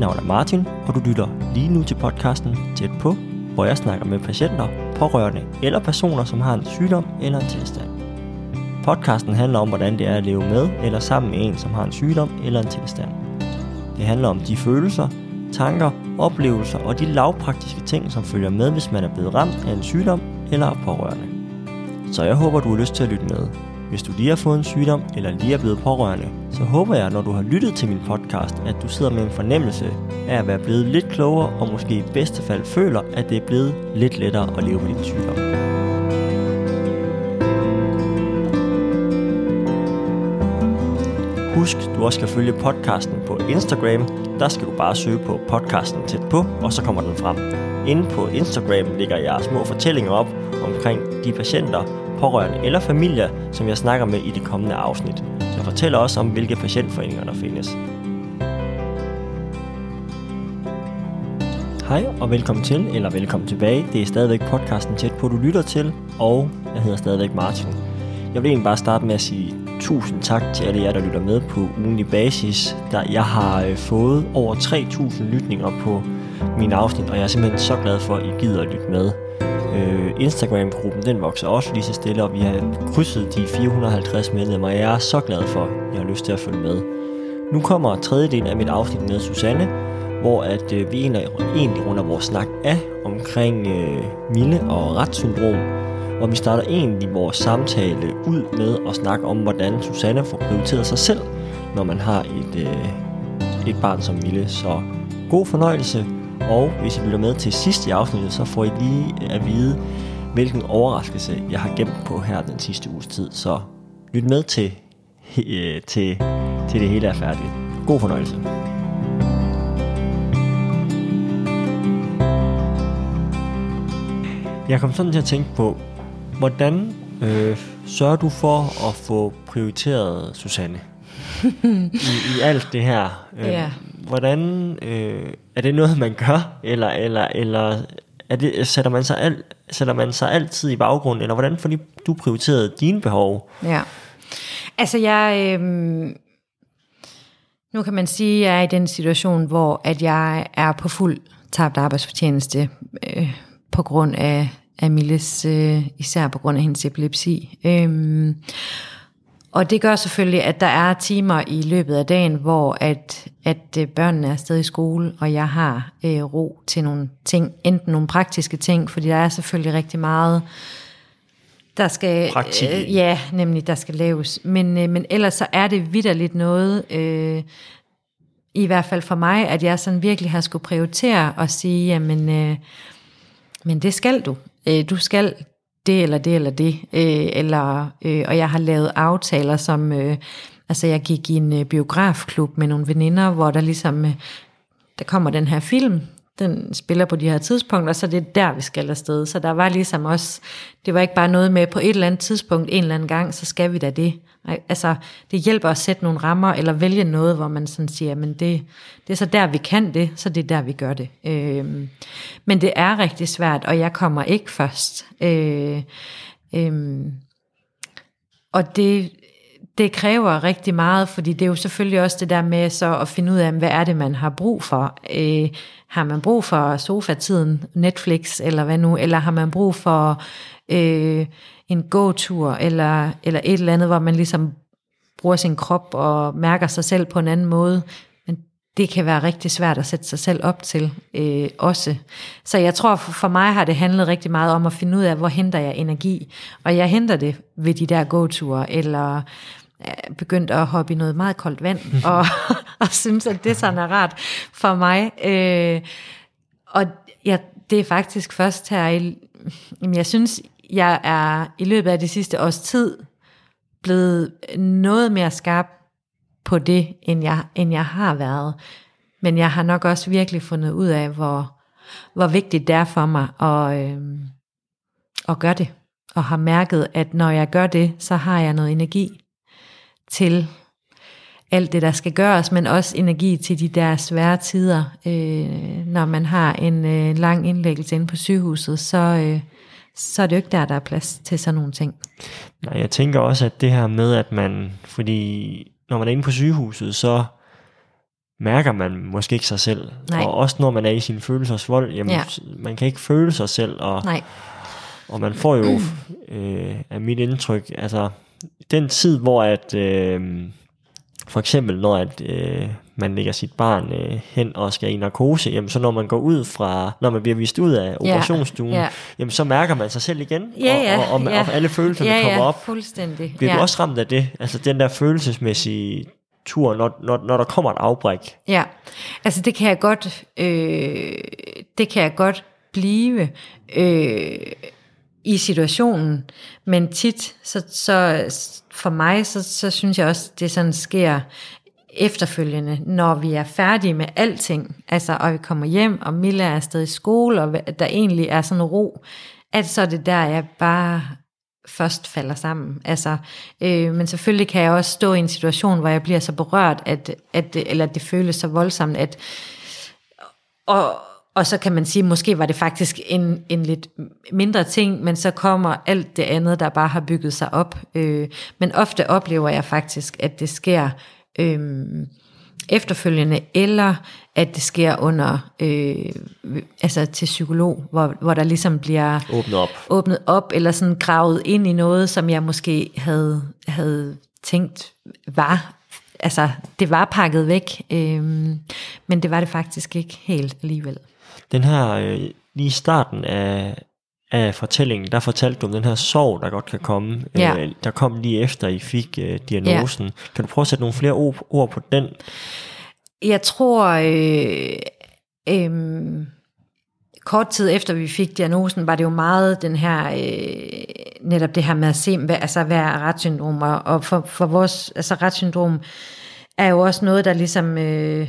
Mit navn er Martin, og du lytter lige nu til podcasten Tæt på, hvor jeg snakker med patienter, pårørende eller personer, som har en sygdom eller en tilstand. Podcasten handler om, hvordan det er at leve med eller sammen med en, som har en sygdom eller en tilstand. Det handler om de følelser, tanker, oplevelser og de lavpraktiske ting, som følger med, hvis man er blevet ramt af en sygdom eller er pårørende. Så jeg håber, du har lyst til at lytte med. Hvis du lige har fået en sygdom eller lige er blevet pårørende, så håber jeg, når du har lyttet til min podcast, at du sidder med en fornemmelse af at være blevet lidt klogere og måske i bedste fald føler, at det er blevet lidt lettere at leve med din sygdom. Husk, du også skal følge podcasten på Instagram. Der skal du bare søge på podcasten tæt på, og så kommer den frem. Inde på Instagram ligger jeg små fortællinger op omkring de patienter, pårørende eller familier, som jeg snakker med i de kommende afsnit. Jeg fortæller også om, hvilke patientforeninger der findes. Hej og velkommen til, eller velkommen tilbage. Det er stadigvæk podcasten tæt på, du lytter til, og jeg hedder stadigvæk Martin. Jeg vil egentlig bare starte med at sige tusind tak til alle jer, der lytter med på ugenlig basis. Der jeg har øh, fået over 3.000 lytninger på mine afsnit, og jeg er simpelthen så glad for, at I gider at lytte med. Øh, Instagram-gruppen den vokser også lige så stille, og vi har krydset de 450 medlemmer, og jeg er så glad for, at jeg har lyst til at følge med. Nu kommer tredje del af mit afsnit med Susanne, hvor at øh, vi egentlig runder vores snak af omkring øh, Mille og retssyndrom, hvor vi starter egentlig vores samtale ud med at snakke om, hvordan Susanne får prioriteret sig selv, når man har et, øh, et barn som Mille. Så god fornøjelse, og hvis I bliver med til sidst i afsnittet, så får I lige at vide, hvilken overraskelse jeg har gemt på her den sidste uges tid. Så lyt med til, øh, til, til det hele er færdigt. God fornøjelse. Jeg kom sådan til at tænke på, hvordan øh, sørger du for at få prioriteret Susanne? I, I alt det her. Øh, Ja. Hvordan øh, er det noget man gør eller eller eller er det sætter man sig al, sætter man sig altid i baggrunden eller hvordan får du prioriteret dine behov? Ja. Altså jeg, øh, nu kan man sige, at jeg er i den situation, hvor at jeg er på fuld tabt arbejdsfortjeneste øh, på grund af, af Milles, øh, især på grund af hendes epilepsi. Øhm, og det gør selvfølgelig, at der er timer i løbet af dagen, hvor at, at øh, børnene er stadig i skole, og jeg har øh, ro til nogle ting, enten nogle praktiske ting, fordi der er selvfølgelig rigtig meget, der skal, Praktik. øh, ja, nemlig der skal laves. Men, øh, men ellers så er det vidderligt noget, øh, i hvert fald for mig, at jeg sådan virkelig har skulle prioritere og sige, jamen, øh, men det skal du. Øh, du skal det eller det eller det. Øh, eller, øh, og jeg har lavet aftaler, som... Øh, altså, jeg gik i en øh, biografklub med nogle veninder, hvor der ligesom... Øh, der kommer den her film, den spiller på de her tidspunkter, så det er der, vi skal afsted. Så der var ligesom også, det var ikke bare noget med, på et eller andet tidspunkt, en eller anden gang, så skal vi da det. Altså, det hjælper at sætte nogle rammer, eller vælge noget, hvor man sådan siger, men det, det er så der, vi kan det, så det er der, vi gør det. Øh, men det er rigtig svært, og jeg kommer ikke først. Øh, øh, og det, det kræver rigtig meget, fordi det er jo selvfølgelig også det der med så at finde ud af, hvad er det, man har brug for. Øh, har man brug for sofatiden, Netflix eller hvad nu, eller har man brug for øh, en gåtur, eller, eller et eller andet, hvor man ligesom bruger sin krop og mærker sig selv på en anden måde. Men det kan være rigtig svært at sætte sig selv op til øh, også. Så jeg tror, for, for mig har det handlet rigtig meget om at finde ud af, hvor henter jeg energi. Og jeg henter det ved de der gåture, eller begyndt at hoppe i noget meget koldt vand, og, og synes, at det sådan er rart for mig. Øh, og ja, det er faktisk først her, i, jamen jeg synes, jeg er i løbet af det sidste års tid blevet noget mere skarp på det, end jeg, end jeg har været. Men jeg har nok også virkelig fundet ud af, hvor, hvor vigtigt det er for mig at, øh, at gøre det. Og har mærket, at når jeg gør det, så har jeg noget energi til alt det, der skal gøres, men også energi til de der svære tider. Øh, når man har en øh, lang indlæggelse inde på sygehuset, så, øh, så er det jo ikke der, der er plads til sådan nogle ting. Nej, jeg tænker også, at det her med, at man, fordi når man er inde på sygehuset, så mærker man måske ikke sig selv. Nej. Og også når man er i sin følelsers vold, jamen, Ja. ja. man kan ikke føle sig selv, og, Nej, og man får jo, øh, af mit indtryk, altså den tid, hvor at, øh, for eksempel når at, øh, man lægger sit barn øh, hen og skal i narkose, jamen så når man går ud fra, når man bliver vist ud af Ja, operationsstuen, ja. jamen så mærker man sig selv igen, Ja, ja, og, og, og, ja. og alle følelserne ja, kommer ja, op. fuldstændig. Bliver ja. du også ramt af det? Altså den der følelsesmæssige tur, når, når, når der kommer et afbræk? Ja, altså det kan jeg godt, øh, det kan jeg godt blive øh, i situationen, men tit, så, så for mig, så, så synes jeg også, det sådan sker efterfølgende, når vi er færdige med alting, altså og vi kommer hjem, og Milla er afsted i skole, og der egentlig er sådan ro, at så er det der, jeg bare først falder sammen. Altså, øh, men selvfølgelig kan jeg også stå i en situation, hvor jeg bliver så berørt, at, at, eller at det føles så voldsomt, at og, og så kan man sige, måske var det faktisk en, en lidt mindre ting, men så kommer alt det andet, der bare har bygget sig op. Øh, men ofte oplever jeg faktisk, at det sker øh, efterfølgende, eller at det sker under, øh, altså til psykolog, hvor, hvor der ligesom bliver Åbne op. åbnet op, eller sådan gravet ind i noget, som jeg måske havde, havde tænkt var, altså det var pakket væk, øhm, men det var det faktisk ikke helt alligevel. Den her, øh, lige i starten af, af fortællingen, der fortalte du om den her sorg, der godt kan komme. Ja. Øh, der kom lige efter, I fik øh, diagnosen. Ja. Kan du prøve at sætte nogle flere ord, ord på den? Jeg tror, øh, øh, kort tid efter vi fik diagnosen, var det jo meget den her, øh, netop det her med at se, hvad, altså, hvad er retsyndrom, og, og for, for vores, altså retssyndrom er jo også noget, der ligesom, øh,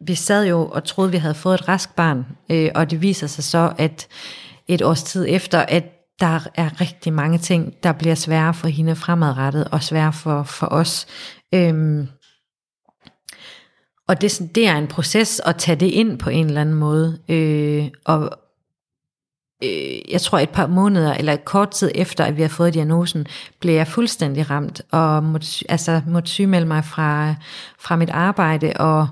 vi sad jo og troede, vi havde fået et rask barn, øh, og det viser sig så, at et års tid efter, at der er rigtig mange ting, der bliver svære for hende fremadrettet, og svære for, for os. Øhm, og det, det er en proces at tage det ind på en eller anden måde. Øh, og øh, jeg tror et par måneder, eller kort tid efter, at vi har fået diagnosen, blev jeg fuldstændig ramt, og måtte, altså, måtte sygemelde mig fra, fra mit arbejde, og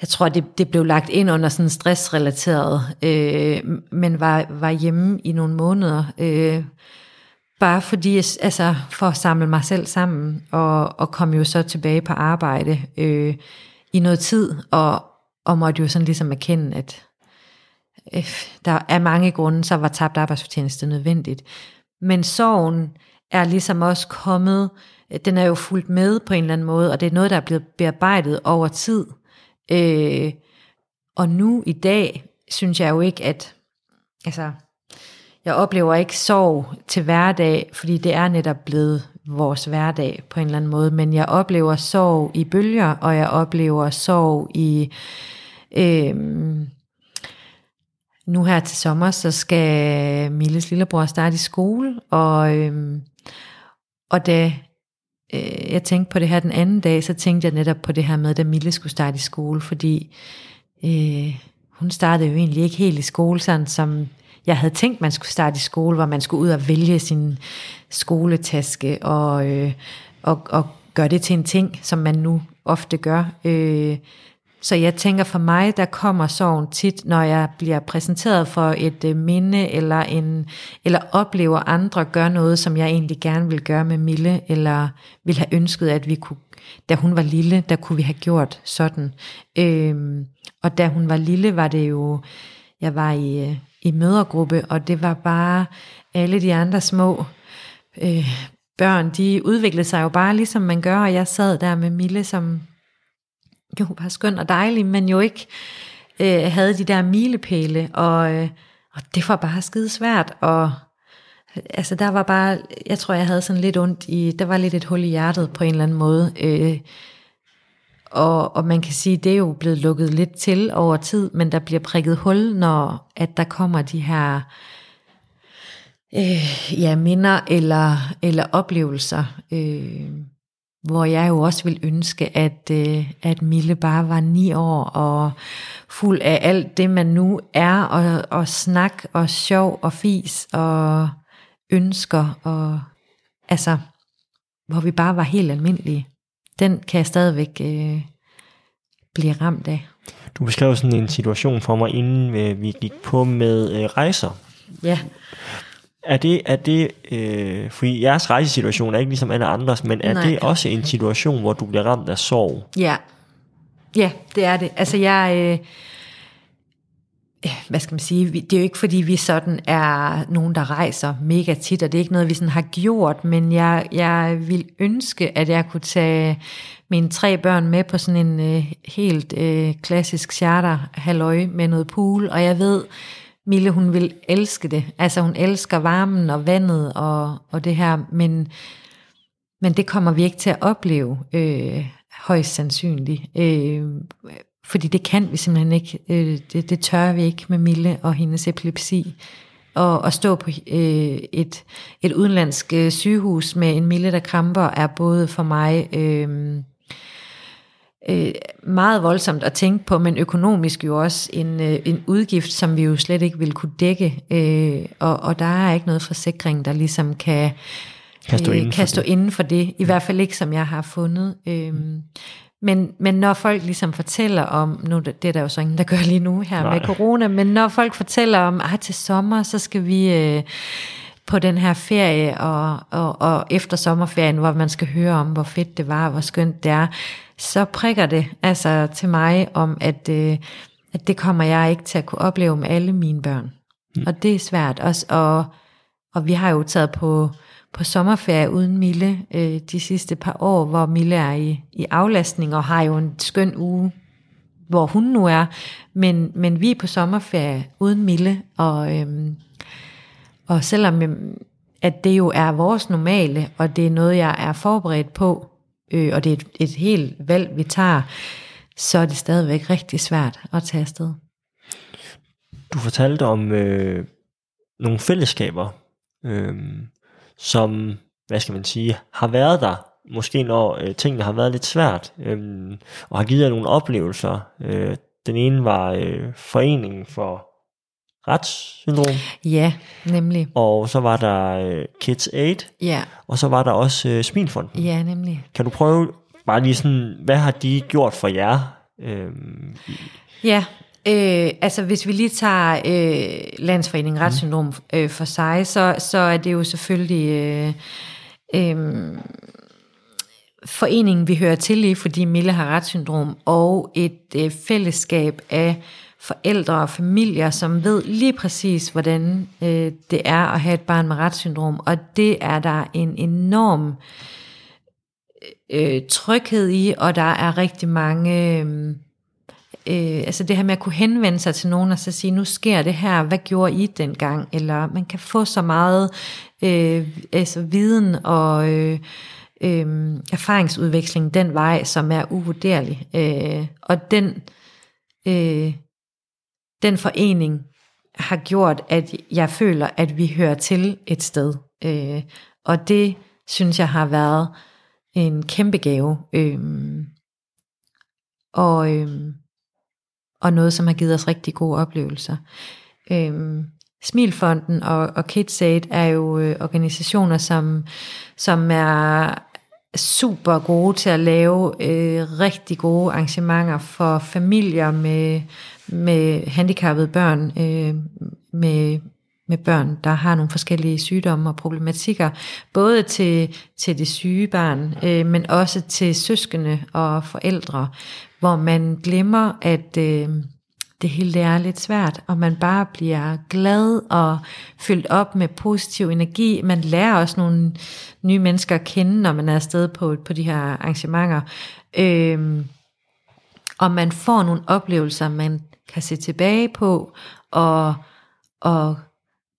jeg tror, det, det blev lagt ind under sådan stressrelateret, øh, men var, var hjemme i nogle måneder, øh, bare fordi, altså for at samle mig selv sammen, og, og kom jo så tilbage på arbejde øh, i noget tid, og, og måtte jo sådan ligesom erkende, at øh, der er mange grunde, så var tabt arbejdsfortjeneste nødvendigt. Men sorgen er ligesom også kommet, den er jo fulgt med på en eller anden måde, og det er noget, der er blevet bearbejdet over tid. Øh, og nu i dag, synes jeg jo ikke, at, altså, jeg oplever ikke sorg til hverdag, fordi det er netop blevet vores hverdag på en eller anden måde, men jeg oplever sorg i bølger, og jeg oplever sorg i, Øh, nu her til sommer, så skal Milles lillebror starte i skole, og, øh, og da øh, jeg tænkte på det her den anden dag, så tænkte jeg netop på det her med, da Mille skulle starte i skole, fordi øh, hun startede jo egentlig ikke helt i skole, sådan som jeg havde tænkt, man skulle starte i skole, hvor man skulle ud og vælge sin skoletaske og, øh, og, og gøre det til en ting, som man nu ofte gør. Øh, så jeg tænker for mig, der kommer sorgen tit, når jeg bliver præsenteret for et øh, minde, eller, en, eller oplever andre gøre noget, som jeg egentlig gerne vil gøre med Mille, eller vil have ønsket, at vi kunne, da hun var lille, der kunne vi have gjort sådan. Øhm, og da hun var lille, var det jo, jeg var i, øh, i mødergruppe, og det var bare alle de andre små øh, børn, de udviklede sig jo bare ligesom man gør, og jeg sad der med Mille, som jo var skøn og dejlig, men jo ikke øh, havde de der milepæle, og, øh, og det var bare skide svært, og øh, altså der var bare, jeg tror jeg havde sådan lidt ondt i, der var lidt et hul i hjertet på en eller anden måde, øh, og, og man kan sige, det er jo blevet lukket lidt til over tid, men der bliver prikket hul, når at der kommer de her øh, ja, minder eller, eller oplevelser, øh, hvor jeg jo også vil ønske, at, øh, at Mille bare var ni år og fuld af alt det, man nu er, og, og snak og sjov og fis og ønsker, og altså, hvor vi bare var helt almindelige. Den kan jeg stadigvæk øh, blive ramt af. Du beskrev sådan en situation for mig, inden øh, vi gik på med øh, rejser. Ja. Er det, er det øh, fordi jeres rejsesituation er ikke ligesom alle andres, men er Nej. det også en situation, hvor du bliver ramt af sorg? Ja. Ja, det er det. Altså jeg... Øh, hvad skal man sige, det er jo ikke fordi vi sådan er nogen, der rejser mega tit, og det er ikke noget, vi sådan har gjort, men jeg, jeg vil ønske, at jeg kunne tage mine tre børn med på sådan en øh, helt øh, klassisk charter halløj med noget pool, og jeg ved, Mille, hun vil elske det. Altså hun elsker varmen og vandet og, og det her, men, men det kommer vi ikke til at opleve øh, højst sandsynligt. Øh, fordi det kan vi simpelthen ikke. Øh, det, det tør vi ikke med Mille og hendes epilepsi. Og at stå på øh, et, et udenlandsk øh, sygehus med en Mille, der kramper, er både for mig... Øh, øh, meget voldsomt at tænke på, men økonomisk jo også en, øh, en udgift, som vi jo slet ikke vil kunne dække. Øh, og, og der er ikke noget forsikring, der ligesom kan, Kan stå inden for kan stå det. inden for det. I hvert fald ikke, som jeg har fundet. Øh, men, men når folk ligesom fortæller om, nu det er der jo så ingen, der gør lige nu her Nej. med corona, men når folk fortæller om, at til sommer, så skal vi... Øh, på den her ferie, og, og, og efter sommerferien, hvor man skal høre om, hvor fedt det var, hvor skønt det er, så prikker det altså til mig om, at, øh, at det kommer jeg ikke til at kunne opleve med alle mine børn. Mm. Og det er svært også, og, og vi har jo taget på, på sommerferie uden Mille øh, de sidste par år, hvor Mille er i, i aflastning, og har jo en skøn uge, hvor hun nu er, men, men vi er på sommerferie uden Mille, og... Øhm, og selvom øhm, at det jo er vores normale, og det er noget, jeg er forberedt på, øh, og det er et, et helt valg, vi tager, så er det stadigvæk rigtig svært at tage afsted. Du fortalte om øh, nogle fællesskaber, øh, som, hvad skal man sige, har været der, måske når øh, tingene har været lidt svært, øh, og har givet jer nogle oplevelser. Øh, den ene var øh, Foreningen for Retssyndrom, Ja, nemlig. og så var der øh, Kids Aid, Ja, og så var der også øh, Smilfonden. ja nemlig. Kan du prøve bare lige sådan, hvad har de gjort for jer? Øh, Ja, øh, altså hvis vi lige tager øh, Landsforeningen Retssyndrom øh, for sig, så, så er det jo selvfølgelig øh, øh, foreningen, vi hører til i, fordi Mille har retssyndrom, og et øh, fællesskab af forældre og familier, som ved lige præcis, hvordan øh, det er at have et barn med retssyndrom, og det er der en enorm øh, tryghed i, og der er rigtig mange... Øh, øh, altså det her med at kunne henvende sig til nogen og så sige, nu sker det her, hvad gjorde I dengang? Eller man kan få så meget øh, altså viden og øh, øh, erfaringsudveksling den vej, som er uvurderlig. Øh, og den, øh, den forening har gjort, at jeg føler, at vi hører til et sted. Øh, og det synes jeg har været en kæmpe gave. Øh, og, øh, og noget, som har givet os rigtig gode oplevelser. Øhm, Smilfonden og, og KidSaid er jo øh, organisationer, som, som er super gode til at lave øh, rigtig gode arrangementer for familier med, med handicappede børn, øh, med, med børn, der har nogle forskellige sygdomme og problematikker, både til, til det syge barn, øh, men også til søskende og forældre, hvor man glemmer, at øh, det hele det er lidt svært, og man bare bliver glad og fyldt op med positiv energi. Man lærer også nogle nye mennesker at kende, når man er afsted på, på de her arrangementer. Øhm, og man får nogle oplevelser, man kan se tilbage på, og, og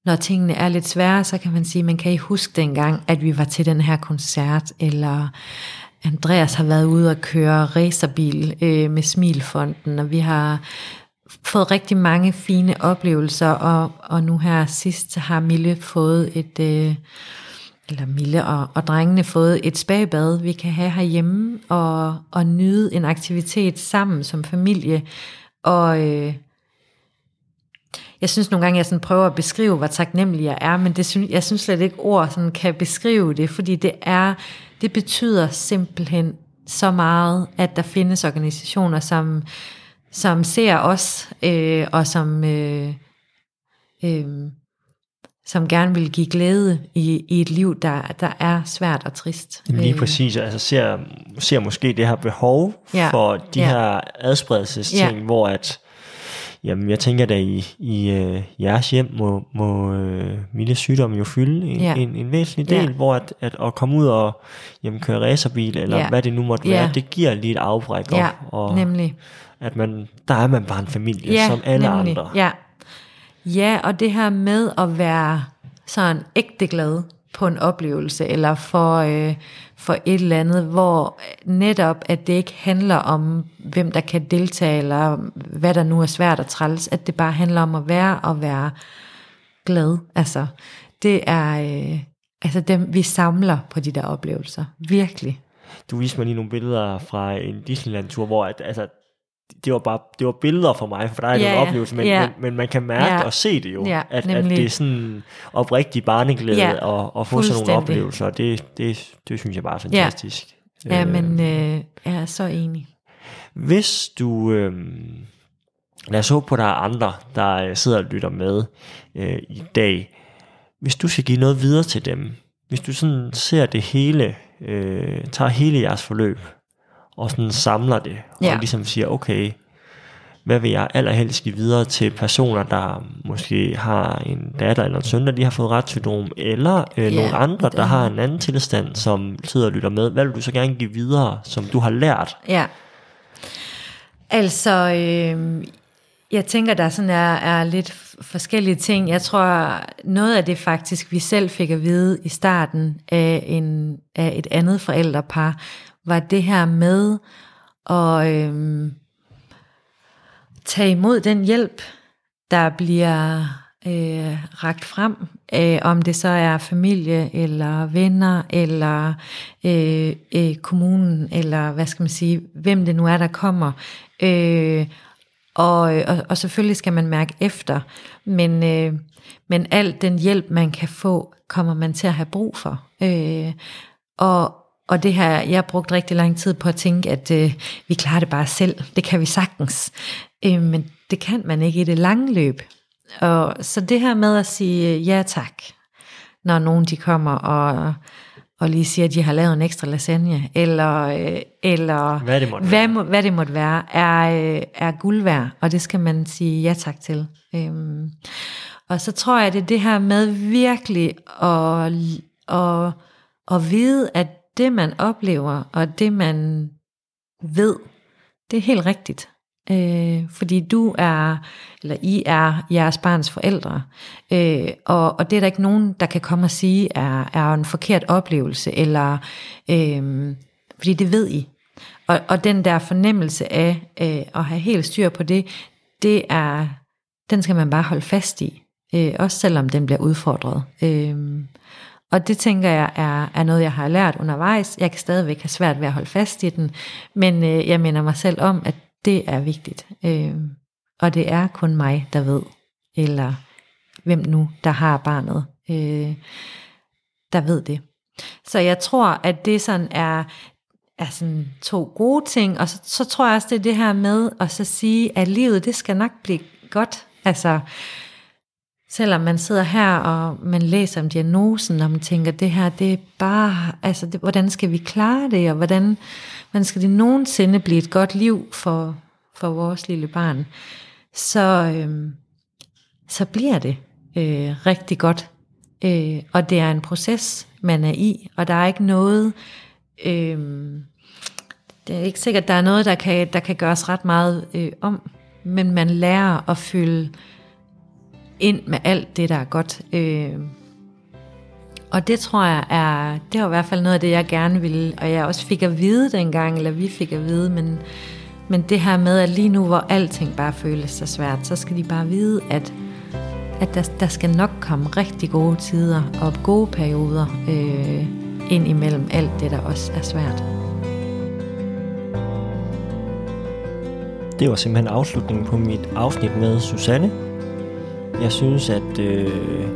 når tingene er lidt svære, så kan man sige, man kan I huske dengang, at vi var til den her koncert, eller Andreas har været ude og køre racerbil øh, med Smilfonden, og vi har fået rigtig mange fine oplevelser, og, og nu her sidst har Mille fået et, øh, eller Mille og, og drengene fået et spagbad, vi kan have herhjemme, og, og nyde en aktivitet sammen som familie, og øh, jeg synes nogle gange, jeg sådan prøver at beskrive, hvor taknemmelig jeg er, men det synes, jeg synes slet ikke, ord sådan kan beskrive det, fordi det er, det betyder simpelthen så meget, at der findes organisationer, som, som ser os, øh, og som, øh, øh, som gerne vil give glæde i, i et liv, der, der er svært og trist. Lige øh. præcis, altså ser, ser måske det her behov ja, for de ja. her adspredelses-ting, ja. hvor at, jamen jeg tænker da i, i uh, jeres hjem må, må uh, Milles sygdom jo fylde en, ja. en, en væsentlig del, ja. hvor at, at, at komme ud og jamen, køre racerbil, eller ja. hvad det nu måtte være, ja. det giver lige et afbræk. Ja, og, nemlig. At man, der er man bare en familie, ja, som alle nemlig. andre. Ja, Ja, og det her med at være sådan ægte glad på en oplevelse, eller for, øh, for et eller andet, hvor netop, at det ikke handler om, hvem der kan deltage, eller hvad der nu er svært at træls, at det bare handler om at være og være glad. Altså, det er, øh, altså dem, vi samler på de der oplevelser. Virkelig. Du viste mig lige nogle billeder fra en Disneyland-tur, hvor at, altså, det var bare det var billeder for mig, for der er ja, en oplevelse, men, ja. men, men man kan mærke ja. og se det jo, ja, at, at det er sådan oprigtig barneglæde ja, at, at få sådan nogle oplevelser, og det, det, det synes jeg bare er fantastisk. Ja, ja men øh, jeg er så enig. Hvis du, øh, lad os håbe på, at der er andre, der øh, sidder og lytter med øh, i dag, hvis du skal give noget videre til dem, hvis du sådan ser det hele, øh, tager hele jeres forløb, og sådan samler det, og ja. ligesom siger, okay, hvad vil jeg allerhelst give videre til personer, der måske har en datter eller en søn, der lige har fået retssyndrom, eller øh, ja, nogle andre, der har en anden tilstand, som sidder og lytter med. Hvad vil du så gerne give videre, som du har lært? Ja, altså, øh, jeg tænker, der sådan er, er lidt forskellige ting. Jeg tror, noget af det faktisk, vi selv fik at vide i starten af, en, af et andet forældrepar, var det her med at øhm, tage imod den hjælp, der bliver øh, ragt frem, øh, om det så er familie, eller venner, eller øh, øh, kommunen, eller hvad skal man sige, hvem det nu er, der kommer. Øh, og, og, og selvfølgelig skal man mærke efter, men, øh, men alt den hjælp, man kan få, kommer man til at have brug for. Øh, og, og det her, jeg har brugt rigtig lang tid på at tænke, at øh, vi klarer det bare selv. Det kan vi sagtens. Øh, men det kan man ikke i det lange løb. Og, så det her med at sige øh, ja tak, når nogen de kommer og, og lige siger, at de har lavet en ekstra lasagne, eller, øh, eller hvad, det måtte hvad, være. hvad det måtte være, er, øh, er guld værd, og det skal man sige ja tak til. Øhm, og så tror jeg, det er det her med virkelig at, at, at vide, at det man oplever, og det man ved, det er helt rigtigt. Øh, fordi du er, eller I er jeres barns forældre, øh, og, og det er der ikke nogen, der kan komme og sige, er, er en forkert oplevelse, eller øh, fordi det ved I. Og, og den der fornemmelse af øh, at have helt styr på det, det er, den skal man bare holde fast i, øh, også selvom den bliver udfordret. Øh, og det tænker jeg er, er noget, jeg har lært undervejs. Jeg kan stadigvæk have svært ved at holde fast i den, men øh, jeg minder mig selv om, at det er vigtigt. Øh, og det er kun mig, der ved, eller hvem nu, der har barnet, øh, der ved det. Så jeg tror, at det sådan er, er sådan to gode ting, og så, så tror jeg også, det er det her med at så sige, at livet, det skal nok blive godt. Altså, Selvom man sidder her, og man læser om diagnosen, og man tænker, det her, det er bare, altså, det, hvordan skal vi klare det, og hvordan, hvordan skal det nogensinde blive et godt liv for, for vores lille barn, så, øh, så bliver det øh, rigtig godt. Øh, og det er en proces, man er i, og der er ikke noget, øh, det er ikke sikkert, der er noget, der kan, der kan gøres ret meget øh, om, men man lærer at følge ind med alt det, der er godt. Øh, og det tror jeg er, det var i hvert fald noget af det, jeg gerne ville, og jeg også fik at vide dengang, eller vi fik at vide, men, men det her med, at lige nu, hvor alting bare føles så svært, så skal de bare vide, at, at der, der skal nok komme rigtig gode tider og gode perioder øh, ind imellem alt det, der også er svært. Det var simpelthen afslutningen på mit afsnit med Susanne. Jeg synes, at, øh,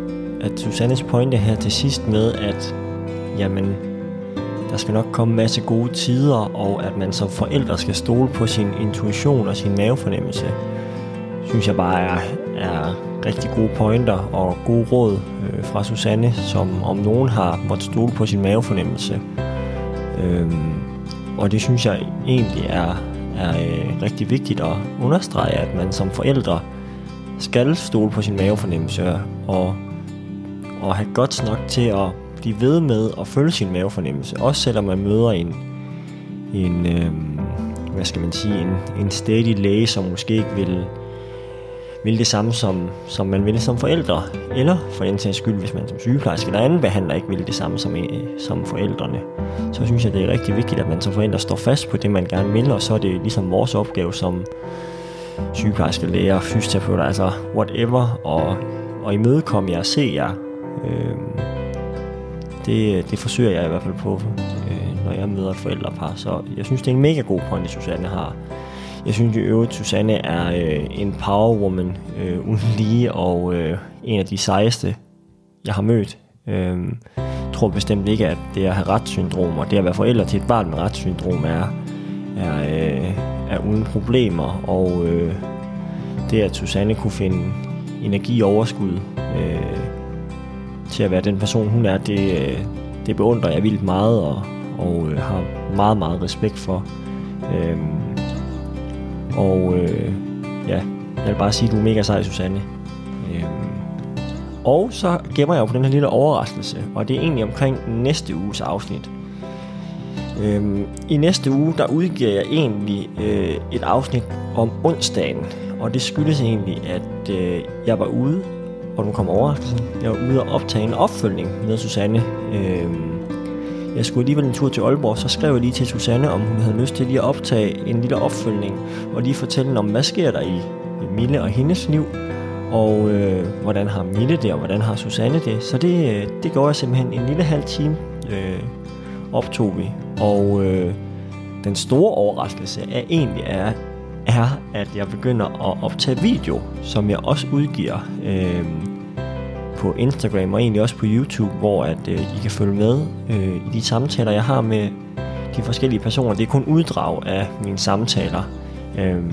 at Susannes pointe her til sidst med, at jamen, der skal nok komme en masse gode tider, og at man som forældre skal stole på sin intuition og sin mavefornemmelse, synes jeg bare er, er rigtig gode pointer og gode råd øh, fra Susanne, som om nogen har måttet stole på sin mavefornemmelse. Øhm, og det synes jeg egentlig er, er øh, rigtig vigtigt at understrege, at man som forældre skal stole på sin mavefornemmelse og, og have godt nok til at blive ved med at følge sin mavefornemmelse, også selvom man møder en, en øh, hvad skal man sige, en, en stedig læge, som måske ikke vil, vil det samme, som, som man vil som forældre, eller for den sags skyld, hvis man som sygeplejerske eller anden behandler ikke vil det samme som, øh, som forældrene, så synes jeg, det er rigtig vigtigt, at man som forældre står fast på det, man gerne vil, og så er det ligesom vores opgave som sygeplejerske, læger, fysioterapeuter, altså whatever, og, og imødekomme jer og se jer. Øh, det, det forsøger jeg i hvert fald på, øh, når jeg møder et forældrepar. Så jeg synes, det er en mega god point, Susanne har. Jeg synes i øvrigt, Susanne er øh, en powerwoman øh, uden lige, og øh, en af de sejeste, jeg har mødt. Øh, tror bestemt ikke, at det at have retssyndrom, og det at være forældre til et barn med retssyndrom, er, er, øh, er uden problemer. Og øh, det, at Susanne kunne finde energi og overskud øh, til at være den person, hun er, det, øh, det beundrer jeg vildt meget, og, og øh, har meget, meget respekt for. Øh, og øh, ja, jeg vil bare sige, at du er mega sej, Susanne. Øh, og så gemmer jeg jo på den her lille overraskelse, og det er egentlig omkring næste uges afsnit. Øhm, I næste uge, der udgiver jeg egentlig øh, et afsnit om onsdagen, og det skyldes egentlig, at øh, jeg var ude, og nu kom overraskelsen, jeg var ude og optage en opfølgning med Susanne. Øhm, jeg skulle alligevel en tur til Aalborg, så skrev jeg lige til Susanne, om hun havde lyst til lige at optage en lille opfølgning, og lige fortælle om, hvad sker der i Mille og hendes liv, og øh, hvordan har Mille det, og hvordan har Susanne det. Så det, øh, det gjorde jeg simpelthen en lille halv time, øh, optog vi. Og øh, den store overraskelse er egentlig er, er, at jeg begynder at optage video, som jeg også udgiver øh, på Instagram og egentlig også på YouTube, hvor at øh, I kan følge med øh, i de samtaler, jeg har med de forskellige personer. Det er kun uddrag af mine samtaler. Øh,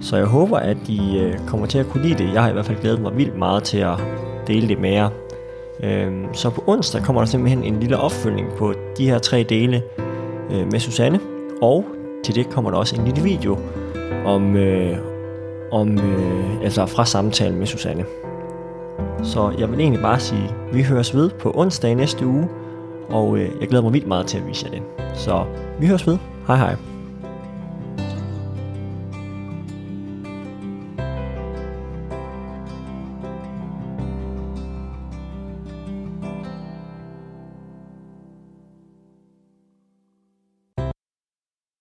så jeg håber, at I øh, kommer til at kunne lide det. Jeg har i hvert fald glædet mig vildt meget til at dele det med jer. Øh, så på onsdag kommer der simpelthen en lille opfølgning på de her tre dele øh, med Susanne. Og til det kommer der også en lille video om, øh, om øh, altså fra samtalen med Susanne. Så jeg vil egentlig bare sige, at vi høres ved på onsdag næste uge, og øh, jeg glæder mig vildt meget til at vise jer det. Så vi høres ved. Hej hej.